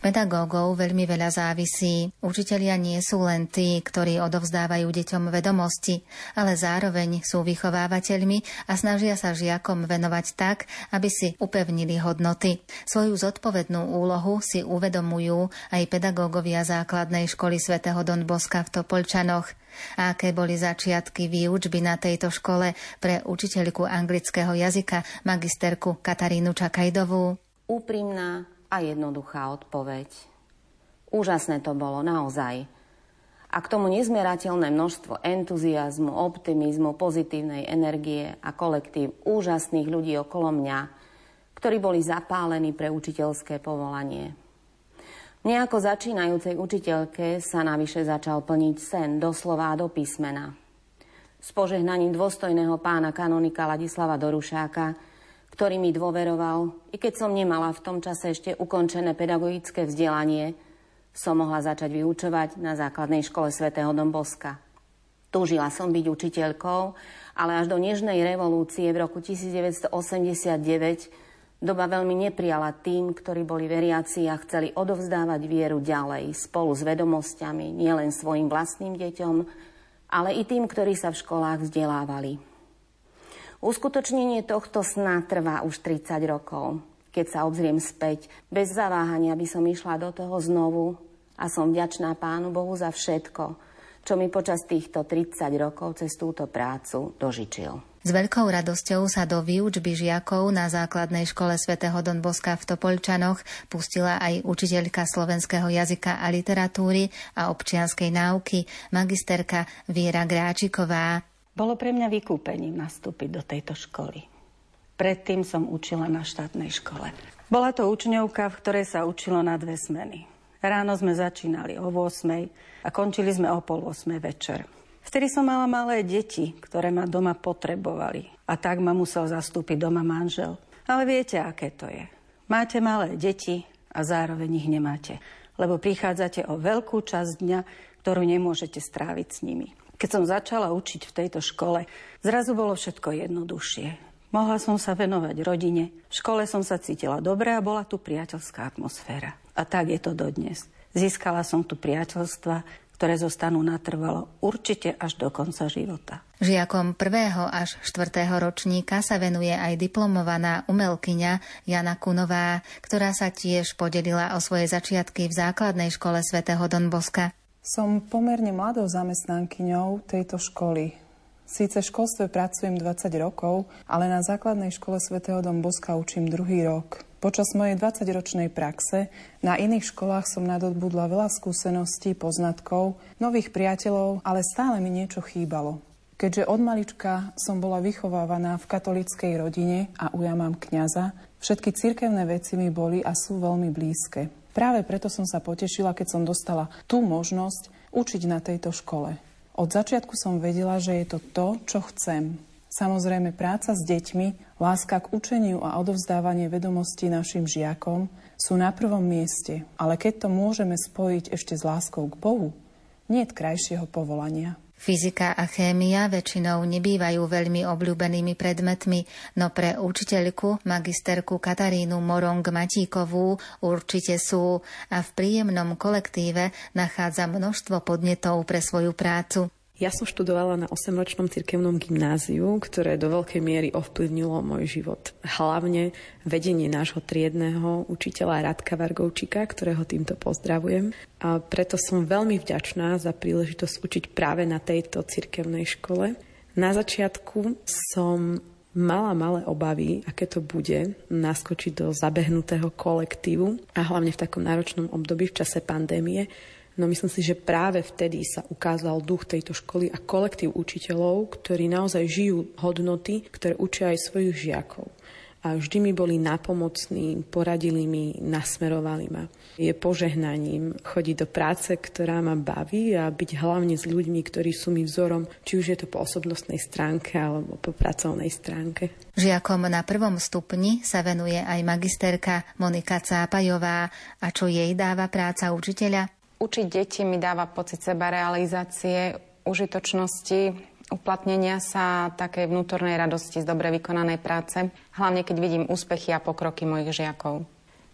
Speaker 1: Pedagógov veľmi veľa závisí. Učitelia nie sú len tí, ktorí odovzdávajú deťom vedomosti, ale zároveň sú vychovávateľmi a snažia sa žiakom venovať tak, aby si upevnili hodnoty. Svoju zodpovednú úlohu si uvedomujú aj pedagógovia základnej školy svätého Don Boska v Topolčanoch. Aké boli začiatky výučby na tejto škole pre učiteľku anglického jazyka, magisterku Katarínu Čakajdovú?
Speaker 12: Úprimná a jednoduchá odpoveď. Úžasné to bolo, naozaj. A k tomu nezmerateľné množstvo entuziasmu, optimizmu, pozitívnej energie a kolektív úžasných ľudí okolo mňa, ktorí boli zapálení pre učiteľské povolanie. Mne ako začínajúcej učiteľke sa navyše začal plniť sen, doslova do písmena. S požehnaním dôstojného pána kanonika Ladislava Dorušáka ktorý mi dôveroval, i keď som nemala v tom čase ešte ukončené pedagogické vzdelanie, som mohla začať vyučovať na základnej škole svätého Domboska. Túžila som byť učiteľkou, ale až do Nežnej revolúcie v roku 1989 doba veľmi neprijala tým, ktorí boli veriaci a chceli odovzdávať vieru ďalej spolu s vedomosťami nielen svojim vlastným deťom, ale i tým, ktorí sa v školách vzdelávali. Uskutočnenie tohto sna trvá už 30 rokov. Keď sa obzriem späť, bez zaváhania by som išla do toho znovu a som vďačná Pánu Bohu za všetko, čo mi počas týchto 30 rokov cez túto prácu dožičil.
Speaker 1: S veľkou radosťou sa do výučby žiakov na základnej škole svätého Don Boska v Topolčanoch pustila aj učiteľka slovenského jazyka a literatúry a občianskej náuky, magisterka Viera Gráčiková.
Speaker 13: Bolo pre mňa vykúpením nastúpiť do tejto školy. Predtým som učila na štátnej škole. Bola to učňovka, v ktorej sa učilo na dve smeny. Ráno sme začínali o 8 a končili sme o pol 8 večer. Vtedy som mala malé deti, ktoré ma doma potrebovali. A tak ma musel zastúpiť doma manžel. Ale viete, aké to je. Máte malé deti a zároveň ich nemáte. Lebo prichádzate o veľkú časť dňa, ktorú nemôžete stráviť s nimi. Keď som začala učiť v tejto škole, zrazu bolo všetko jednoduchšie. Mohla som sa venovať rodine, v škole som sa cítila dobre a bola tu priateľská atmosféra. A tak je to dodnes. Získala som tu priateľstva, ktoré zostanú natrvalo určite až do konca života.
Speaker 1: Žiakom prvého až štvrtého ročníka sa venuje aj diplomovaná umelkyňa Jana Kunová, ktorá sa tiež podelila o svoje začiatky v základnej škole svätého Don Boska.
Speaker 14: Som pomerne mladou zamestnankyňou tejto školy. Síce v školstve pracujem 20 rokov, ale na základnej škole svätého Dom Boska učím druhý rok. Počas mojej 20-ročnej praxe na iných školách som nadobudla veľa skúseností, poznatkov, nových priateľov, ale stále mi niečo chýbalo. Keďže od malička som bola vychovávaná v katolickej rodine a uja mám kňaza, všetky cirkevné veci mi boli a sú veľmi blízke. Práve preto som sa potešila, keď som dostala tú možnosť učiť na tejto škole. Od začiatku som vedela, že je to to, čo chcem. Samozrejme, práca s deťmi, láska k učeniu a odovzdávanie vedomostí našim žiakom sú na prvom mieste, ale keď to môžeme spojiť ešte s láskou k Bohu, nie je krajšieho povolania.
Speaker 1: Fyzika a chémia väčšinou nebývajú veľmi obľúbenými predmetmi, no pre učiteľku, magisterku Katarínu Morong Matíkovú určite sú a v príjemnom kolektíve nachádza množstvo podnetov pre svoju prácu.
Speaker 15: Ja som študovala na 8-ročnom cirkevnom gymnáziu, ktoré do veľkej miery ovplyvnilo môj život. Hlavne vedenie nášho triedného učiteľa Radka Vargovčíka, ktorého týmto pozdravujem. A preto som veľmi vďačná za príležitosť učiť práve na tejto cirkevnej škole. Na začiatku som mala malé obavy, aké to bude naskočiť do zabehnutého kolektívu a hlavne v takom náročnom období v čase pandémie, No myslím si, že práve vtedy sa ukázal duch tejto školy a kolektív učiteľov, ktorí naozaj žijú hodnoty, ktoré učia aj svojich žiakov. A vždy mi boli napomocní, poradili mi, nasmerovali ma. Je požehnaním chodiť do práce, ktorá ma baví a byť hlavne s ľuďmi, ktorí sú mi vzorom, či už je to po osobnostnej stránke alebo po pracovnej stránke.
Speaker 1: Žiakom na prvom stupni sa venuje aj magisterka Monika Cápajová. A čo jej dáva práca učiteľa?
Speaker 16: Učiť deti mi dáva pocit seba realizácie, užitočnosti, uplatnenia sa takej vnútornej radosti z dobre vykonanej práce, hlavne keď vidím úspechy a pokroky mojich žiakov.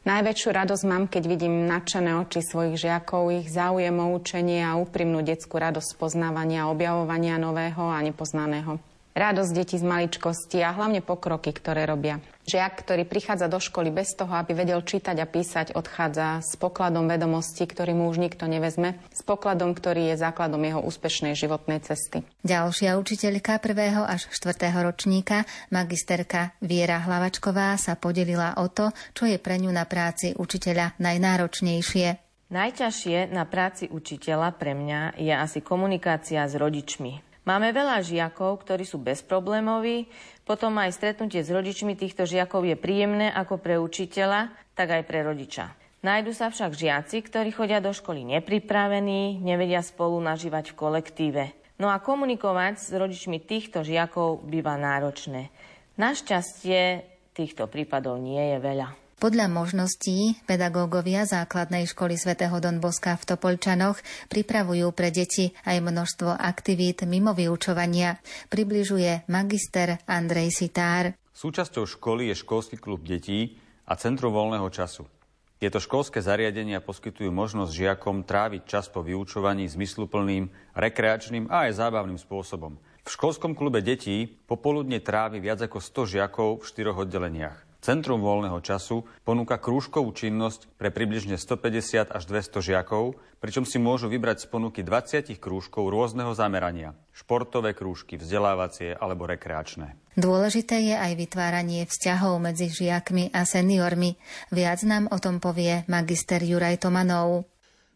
Speaker 16: Najväčšiu radosť mám, keď vidím nadšené oči svojich žiakov, ich záujem o učenie a úprimnú detskú radosť poznávania, objavovania nového a nepoznaného radosť detí z maličkosti a hlavne pokroky, ktoré robia. Žiak, ktorý prichádza do školy bez toho, aby vedel čítať a písať, odchádza s pokladom vedomostí, ktorý mu už nikto nevezme, s pokladom, ktorý je základom jeho úspešnej životnej cesty.
Speaker 1: Ďalšia učiteľka prvého až štvrtého ročníka, magisterka Viera Hlavačková, sa podelila o to, čo je pre ňu na práci učiteľa najnáročnejšie.
Speaker 17: Najťažšie na práci učiteľa pre mňa je asi komunikácia s rodičmi. Máme veľa žiakov, ktorí sú bezproblémoví, potom aj stretnutie s rodičmi týchto žiakov je príjemné ako pre učiteľa, tak aj pre rodiča. Najdu sa však žiaci, ktorí chodia do školy nepripravení, nevedia spolu nažívať v kolektíve. No a komunikovať s rodičmi týchto žiakov býva náročné. Našťastie týchto prípadov nie je veľa.
Speaker 1: Podľa možností pedagógovia základnej školy svätého Don Boska v Topolčanoch pripravujú pre deti aj množstvo aktivít mimo vyučovania. Približuje magister Andrej Sitár.
Speaker 2: Súčasťou školy je školský klub detí a centrum voľného času. Tieto školské zariadenia poskytujú možnosť žiakom tráviť čas po vyučovaní zmysluplným, rekreačným a aj zábavným spôsobom. V školskom klube detí popoludne trávi viac ako 100 žiakov v štyroch oddeleniach. Centrum voľného času ponúka krúžkovú činnosť pre približne 150 až 200 žiakov, pričom si môžu vybrať z ponuky 20 krúžkov rôzneho zamerania. Športové krúžky, vzdelávacie alebo rekreačné.
Speaker 1: Dôležité je aj vytváranie vzťahov medzi žiakmi a seniormi. Viac nám o tom povie magister Juraj Tomanov.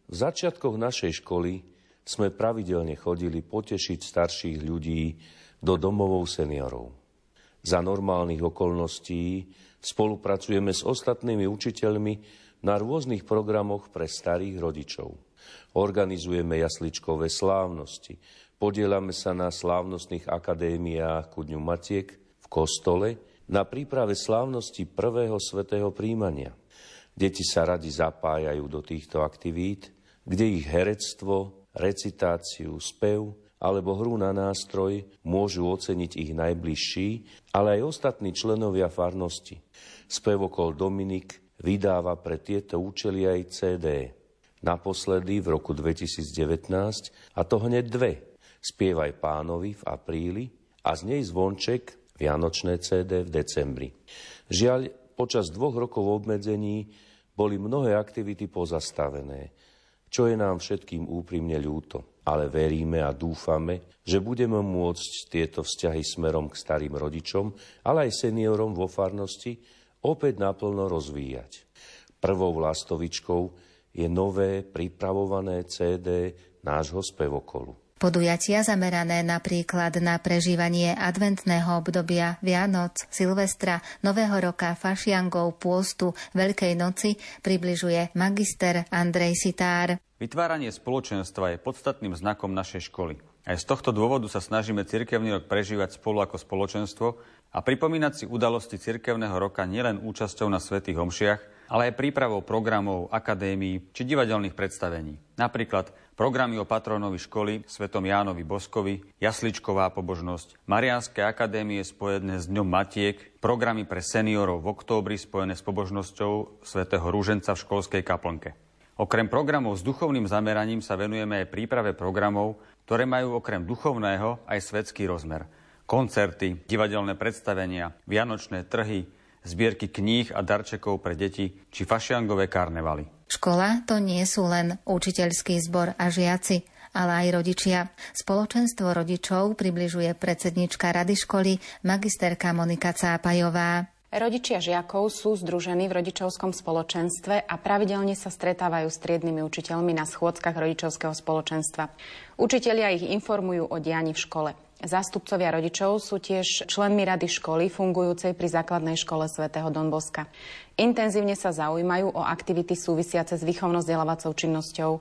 Speaker 9: V začiatkoch našej školy sme pravidelne chodili potešiť starších ľudí do domovov seniorov. Za normálnych okolností Spolupracujeme s ostatnými učiteľmi na rôznych programoch pre starých rodičov. Organizujeme jasličkové slávnosti. Podielame sa na slávnostných akadémiách ku Dňu Matiek v kostole na príprave slávnosti prvého svetého príjmania. Deti sa radi zapájajú do týchto aktivít, kde ich herectvo, recitáciu, spev alebo hru na nástroj môžu oceniť ich najbližší, ale aj ostatní členovia farnosti. Spevokol Dominik vydáva pre tieto účely aj CD. Naposledy v roku 2019, a to hneď dve. Spievaj pánovi v apríli a z nej zvonček Vianočné CD v decembri. Žiaľ, počas dvoch rokov obmedzení boli mnohé aktivity pozastavené, čo je nám všetkým úprimne ľúto ale veríme a dúfame, že budeme môcť tieto vzťahy smerom k starým rodičom, ale aj seniorom vo farnosti opäť naplno rozvíjať. Prvou lastovičkou je nové pripravované CD nášho spevokolu.
Speaker 1: Podujatia zamerané napríklad na prežívanie adventného obdobia Vianoc, Silvestra, Nového roka, Fašiangov, Pôstu, Veľkej noci približuje magister Andrej Sitár.
Speaker 2: Vytváranie spoločenstva je podstatným znakom našej školy. Aj z tohto dôvodu sa snažíme cirkevný rok prežívať spolu ako spoločenstvo a pripomínať si udalosti cirkevného roka nielen účasťou na svätých homšiach, ale aj prípravou programov, akadémií či divadelných predstavení. Napríklad programy o patronovi školy Svetom Jánovi Boskovi, Jasličková pobožnosť, Mariánske akadémie spojené s Dňom Matiek, programy pre seniorov v októbri spojené s pobožnosťou svätého Rúženca v školskej kaplnke. Okrem programov s duchovným zameraním sa venujeme aj príprave programov, ktoré majú okrem duchovného aj svetský rozmer. Koncerty, divadelné predstavenia, vianočné trhy, zbierky kníh a darčekov pre deti či fašiangové karnevaly.
Speaker 1: Škola to nie sú len učiteľský zbor a žiaci, ale aj rodičia. Spoločenstvo rodičov približuje predsednička rady školy magisterka Monika Cápajová.
Speaker 16: Rodičia žiakov sú združení v rodičovskom spoločenstve a pravidelne sa stretávajú s triednymi učiteľmi na schôdzkach rodičovského spoločenstva. Učitelia ich informujú o dianí v škole. Zástupcovia rodičov sú tiež členmi rady školy fungujúcej pri základnej škole svätého Donboska. Intenzívne sa zaujímajú o aktivity súvisiace s výchovno-vzdelávacou činnosťou,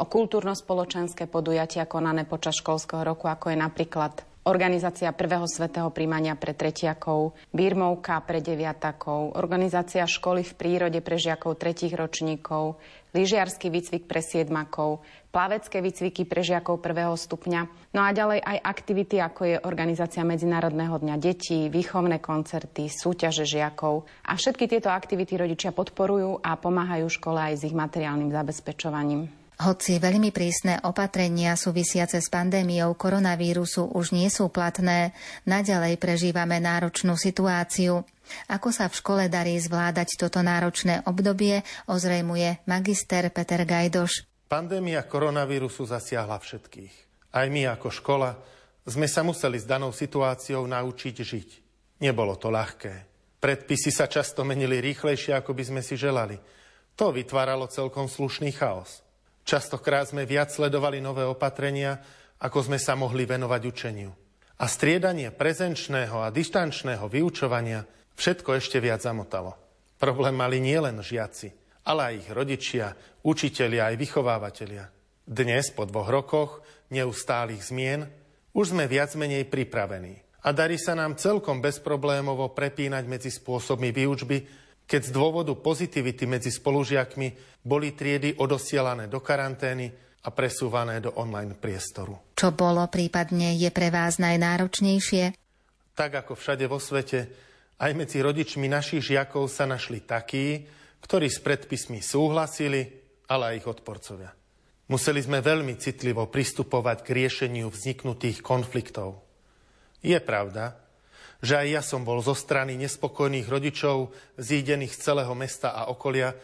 Speaker 16: o kultúrno-spoločenské podujatia konané počas školského roku, ako je napríklad organizácia prvého svetého príjmania pre tretiakov, birmovka pre deviatakov, organizácia školy v prírode pre žiakov tretich ročníkov, lyžiarsky výcvik pre siedmakov, plavecké výcviky pre žiakov prvého stupňa. No a ďalej aj aktivity, ako je organizácia Medzinárodného dňa detí, výchovné koncerty, súťaže žiakov. A všetky tieto aktivity rodičia podporujú a pomáhajú škole aj s ich materiálnym zabezpečovaním.
Speaker 1: Hoci veľmi prísne opatrenia súvisiace s pandémiou koronavírusu už nie sú platné, naďalej prežívame náročnú situáciu. Ako sa v škole darí zvládať toto náročné obdobie, ozrejmuje magister Peter Gajdoš.
Speaker 4: Pandémia koronavírusu zasiahla všetkých. Aj my ako škola sme sa museli s danou situáciou naučiť žiť. Nebolo to ľahké. Predpisy sa často menili rýchlejšie, ako by sme si želali. To vytváralo celkom slušný chaos. Častokrát sme viac sledovali nové opatrenia, ako sme sa mohli venovať učeniu. A striedanie prezenčného a dištančného vyučovania všetko ešte viac zamotalo. Problém mali nielen žiaci, ale aj ich rodičia, učitelia aj vychovávateľia. Dnes, po dvoch rokoch neustálých zmien, už sme viac menej pripravení. A darí sa nám celkom bezproblémovo prepínať medzi spôsobmi výučby, keď z dôvodu pozitivity medzi spolužiakmi boli triedy odosielané do karantény a presúvané do online priestoru.
Speaker 1: Čo bolo prípadne je pre vás najnáročnejšie?
Speaker 4: Tak ako všade vo svete, aj medzi rodičmi našich žiakov sa našli takí, ktorí s predpismi súhlasili, ale aj ich odporcovia. Museli sme veľmi citlivo pristupovať k riešeniu vzniknutých konfliktov. Je pravda, že aj ja som bol zo strany nespokojných rodičov zídených z celého mesta a okolia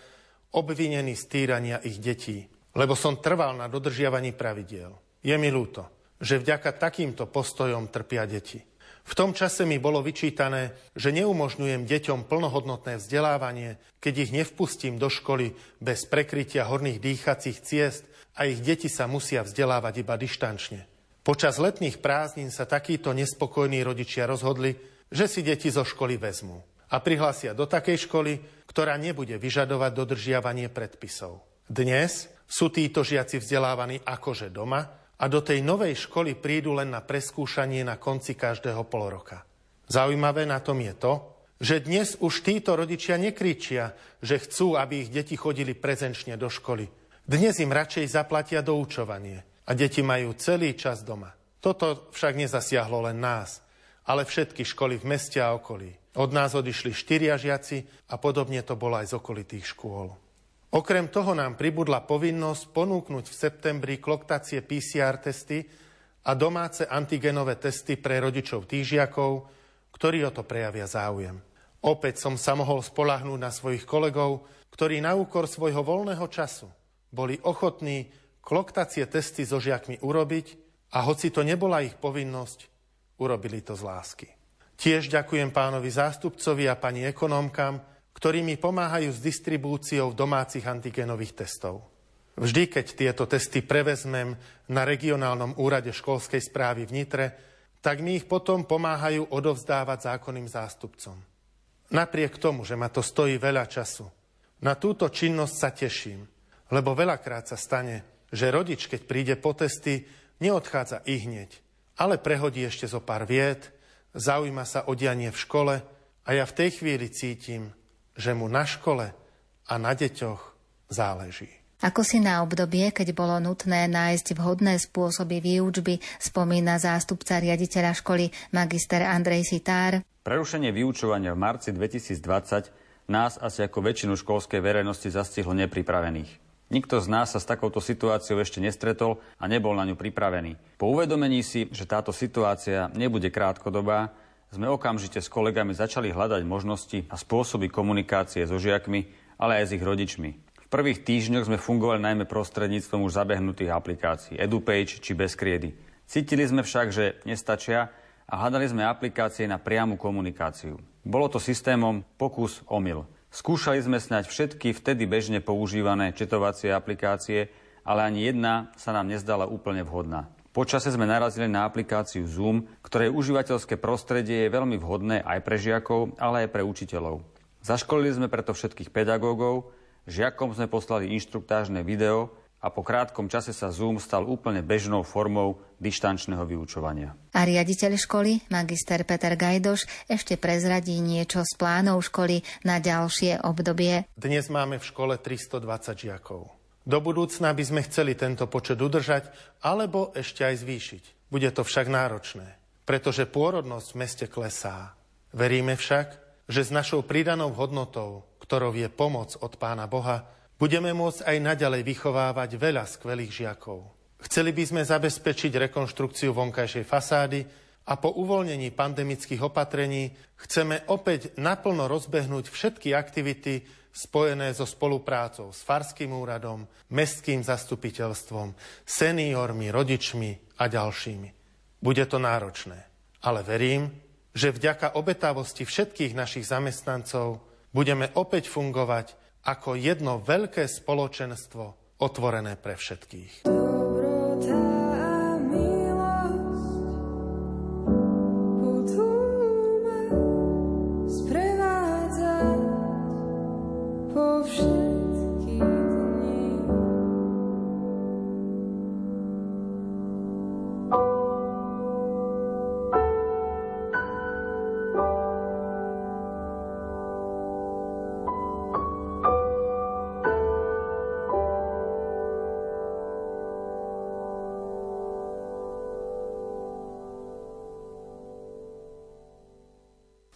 Speaker 4: obvinený z týrania ich detí, lebo som trval na dodržiavaní pravidiel. Je mi ľúto, že vďaka takýmto postojom trpia deti. V tom čase mi bolo vyčítané, že neumožňujem deťom plnohodnotné vzdelávanie, keď ich nevpustím do školy bez prekrytia horných dýchacích ciest a ich deti sa musia vzdelávať iba dištančne. Počas letných prázdnin sa takíto nespokojní rodičia rozhodli, že si deti zo školy vezmú a prihlásia do takej školy, ktorá nebude vyžadovať dodržiavanie predpisov. Dnes sú títo žiaci vzdelávaní akože doma a do tej novej školy prídu len na preskúšanie na konci každého poloroka. Zaujímavé na tom je to, že dnes už títo rodičia nekričia, že chcú, aby ich deti chodili prezenčne do školy. Dnes im radšej zaplatia doučovanie – a deti majú celý čas doma. Toto však nezasiahlo len nás, ale všetky školy v meste a okolí. Od nás odišli štyria žiaci a podobne to bolo aj z okolitých škôl. Okrem toho nám pribudla povinnosť ponúknuť v septembri kloktacie PCR testy a domáce antigenové testy pre rodičov týžiakov, ktorí o to prejavia záujem. Opäť som sa mohol spolahnúť na svojich kolegov, ktorí na úkor svojho voľného času boli ochotní kloktacie testy so žiakmi urobiť a hoci to nebola ich povinnosť, urobili to z lásky. Tiež ďakujem pánovi zástupcovi a pani ekonómkam, ktorí mi pomáhajú s distribúciou domácich antigenových testov. Vždy, keď tieto testy prevezmem na regionálnom úrade školskej správy v Nitre, tak mi ich potom pomáhajú odovzdávať zákonným zástupcom. Napriek tomu, že ma to stojí veľa času, na túto činnosť sa teším, lebo veľakrát sa stane, že rodič, keď príde po testy, neodchádza i hneď, ale prehodí ešte zo pár vied, zaujíma sa o dianie v škole a ja v tej chvíli cítim, že mu na škole a na deťoch záleží.
Speaker 1: Ako si na obdobie, keď bolo nutné nájsť vhodné spôsoby výučby, spomína zástupca riaditeľa školy magister Andrej Sitár.
Speaker 2: Prerušenie vyučovania v marci 2020 nás asi ako väčšinu školskej verejnosti zastihlo nepripravených. Nikto z nás sa s takouto situáciou ešte nestretol a nebol na ňu pripravený. Po uvedomení si, že táto situácia nebude krátkodobá, sme okamžite s kolegami začali hľadať možnosti a spôsoby komunikácie so žiakmi, ale aj s ich rodičmi. V prvých týždňoch sme fungovali najmä prostredníctvom už zabehnutých aplikácií EduPage či Bezkriedy. Cítili sme však, že nestačia a hľadali sme aplikácie na priamu komunikáciu. Bolo to systémom pokus-omyl. Skúšali sme snať všetky vtedy bežne používané četovacie aplikácie, ale ani jedna sa nám nezdala úplne vhodná. Počase sme narazili na aplikáciu Zoom, ktorej užívateľské prostredie je veľmi vhodné aj pre žiakov, ale aj pre učiteľov. Zaškolili sme preto všetkých pedagógov, žiakom sme poslali inštruktážne video a po krátkom čase sa Zoom stal úplne bežnou formou dištančného vyučovania.
Speaker 6: A riaditeľ školy, magister Peter Gajdoš, ešte prezradí niečo z plánov školy na ďalšie obdobie.
Speaker 4: Dnes máme v škole 320 žiakov. Do budúcna by sme chceli tento počet udržať alebo ešte aj zvýšiť. Bude to však náročné, pretože pôrodnosť v meste klesá. Veríme však, že s našou pridanou hodnotou, ktorou je pomoc od Pána Boha, budeme môcť aj naďalej vychovávať veľa skvelých žiakov. Chceli by sme zabezpečiť rekonštrukciu vonkajšej fasády a po uvoľnení pandemických opatrení chceme opäť naplno rozbehnúť všetky aktivity spojené so spoluprácou s Farským úradom, Mestským zastupiteľstvom, seniormi, rodičmi a ďalšími. Bude to náročné, ale verím, že vďaka obetavosti všetkých našich zamestnancov budeme opäť fungovať ako jedno veľké spoločenstvo otvorené pre všetkých.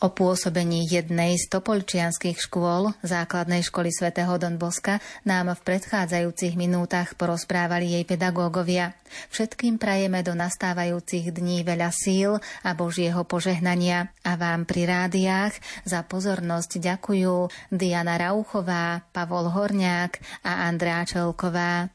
Speaker 6: O pôsobení jednej z topolčianských škôl základnej školy svätého Don Boska nám v predchádzajúcich minútach porozprávali jej pedagógovia. Všetkým prajeme do nastávajúcich dní veľa síl a Božieho požehnania a vám pri rádiách za pozornosť ďakujú Diana Rauchová, Pavol Horňák a Andrá Čelková.